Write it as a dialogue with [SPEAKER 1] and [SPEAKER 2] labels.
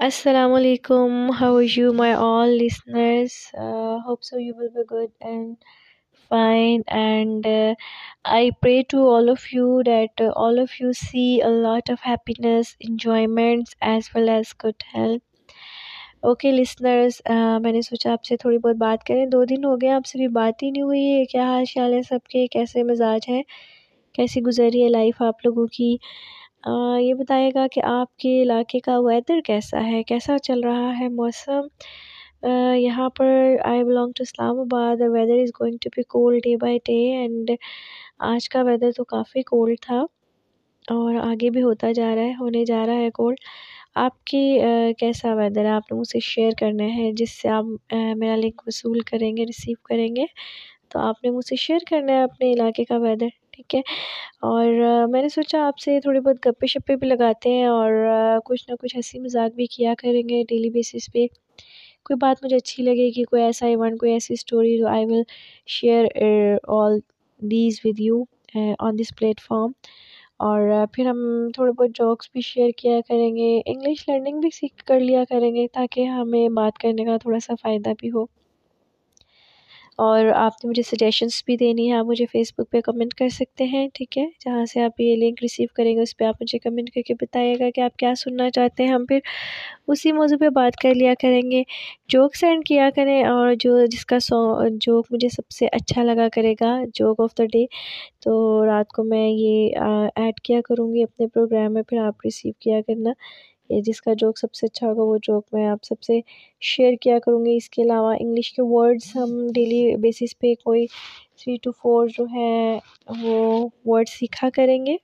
[SPEAKER 1] السلام علیکم how you my all listeners hope so you will be good and fine and I pray to all of you that all of you see lot of happiness enjoyments as well as good health okay listeners میں نے سوچا آپ سے تھوڑی بہت بات کریں دو دن ہو گئے آپ سے بھی بات ہی نہیں ہوئی ہے کیا حال شیال ہے سب کے کیسے مزاج ہیں کیسی گزری ہے لائف آپ لوگوں کی یہ بتائے گا کہ آپ کے علاقے کا ویدر کیسا ہے؟ کیسا چل رہا ہے موسم؟ یہاں پر آئی belong to Islamabad weather is going to be cold day by day and آج کا ویدر تو کافی کولڈ تھا اور آگے بھی ہوتا جا رہا ہے، ہونے جا رہا ہے کولڈ آپ کی کیسا ویدر ہے؟ آپ لوگوں سے شیئر کرنا ہے، جس سے آپ میرا لنک وصول کریں گے ریسیو کریں گے، تو آپ نے مجھ سے شیئر کرنا ہے اپنے علاقے کا ویدر ٹھیک ہے۔ اور میں نے سوچا آپ سے تھوڑی بہت گپے شپے بھی لگاتے ہیں اور کچھ نہ کچھ ہنسی مذاق بھی کیا کریں گے ڈیلی بیسس پہ۔ کوئی بات مجھے اچھی لگے گی، کوئی ایسا ایونٹ کوئی ایسی اسٹوری جو I will share all these with you on this platform اور پھر ہم تھوڑے بہت جوکس بھی شیئر کیا کریں گے انگلش لرننگ بھی سیکھ کر لیا کریں گے تاکہ ہمیں بات کرنے کا تھوڑا سا فائدہ بھی ہو۔ اور آپ نے مجھے سجیشنس بھی دینی ہے آپ مجھے فیس بک پہ کمنٹ کر سکتے ہیں، ٹھیک ہے؟ جہاں سے آپ یہ لنک ریسیو کریں گے، اس پہ آپ مجھے کمنٹ کر کے بتائیے گا کہ آپ کیا سننا چاہتے ہیں۔ ہم پھر اسی موضوع پہ بات کر لیا کریں گے۔ جوک سینڈ کیا کریں اور جو جس کا سو جوک مجھے سب سے اچھا لگا کرے گا جوک آف دا ڈے تو رات کو میں یہ ایڈ کیا کروں گی اپنے پروگرام میں، پھر آپ ریسیو کیا کرنا۔ جس کا جوک سب سے اچھا ہوگا، وہ جوک میں آپ سب سے شیئر کیا کروں گی۔ اس کے علاوہ انگلش کے ورڈس ہم ڈیلی بیسس پہ کوئی تھری ٹو فور جو ہے وہ ورڈ سیکھا کریں گے۔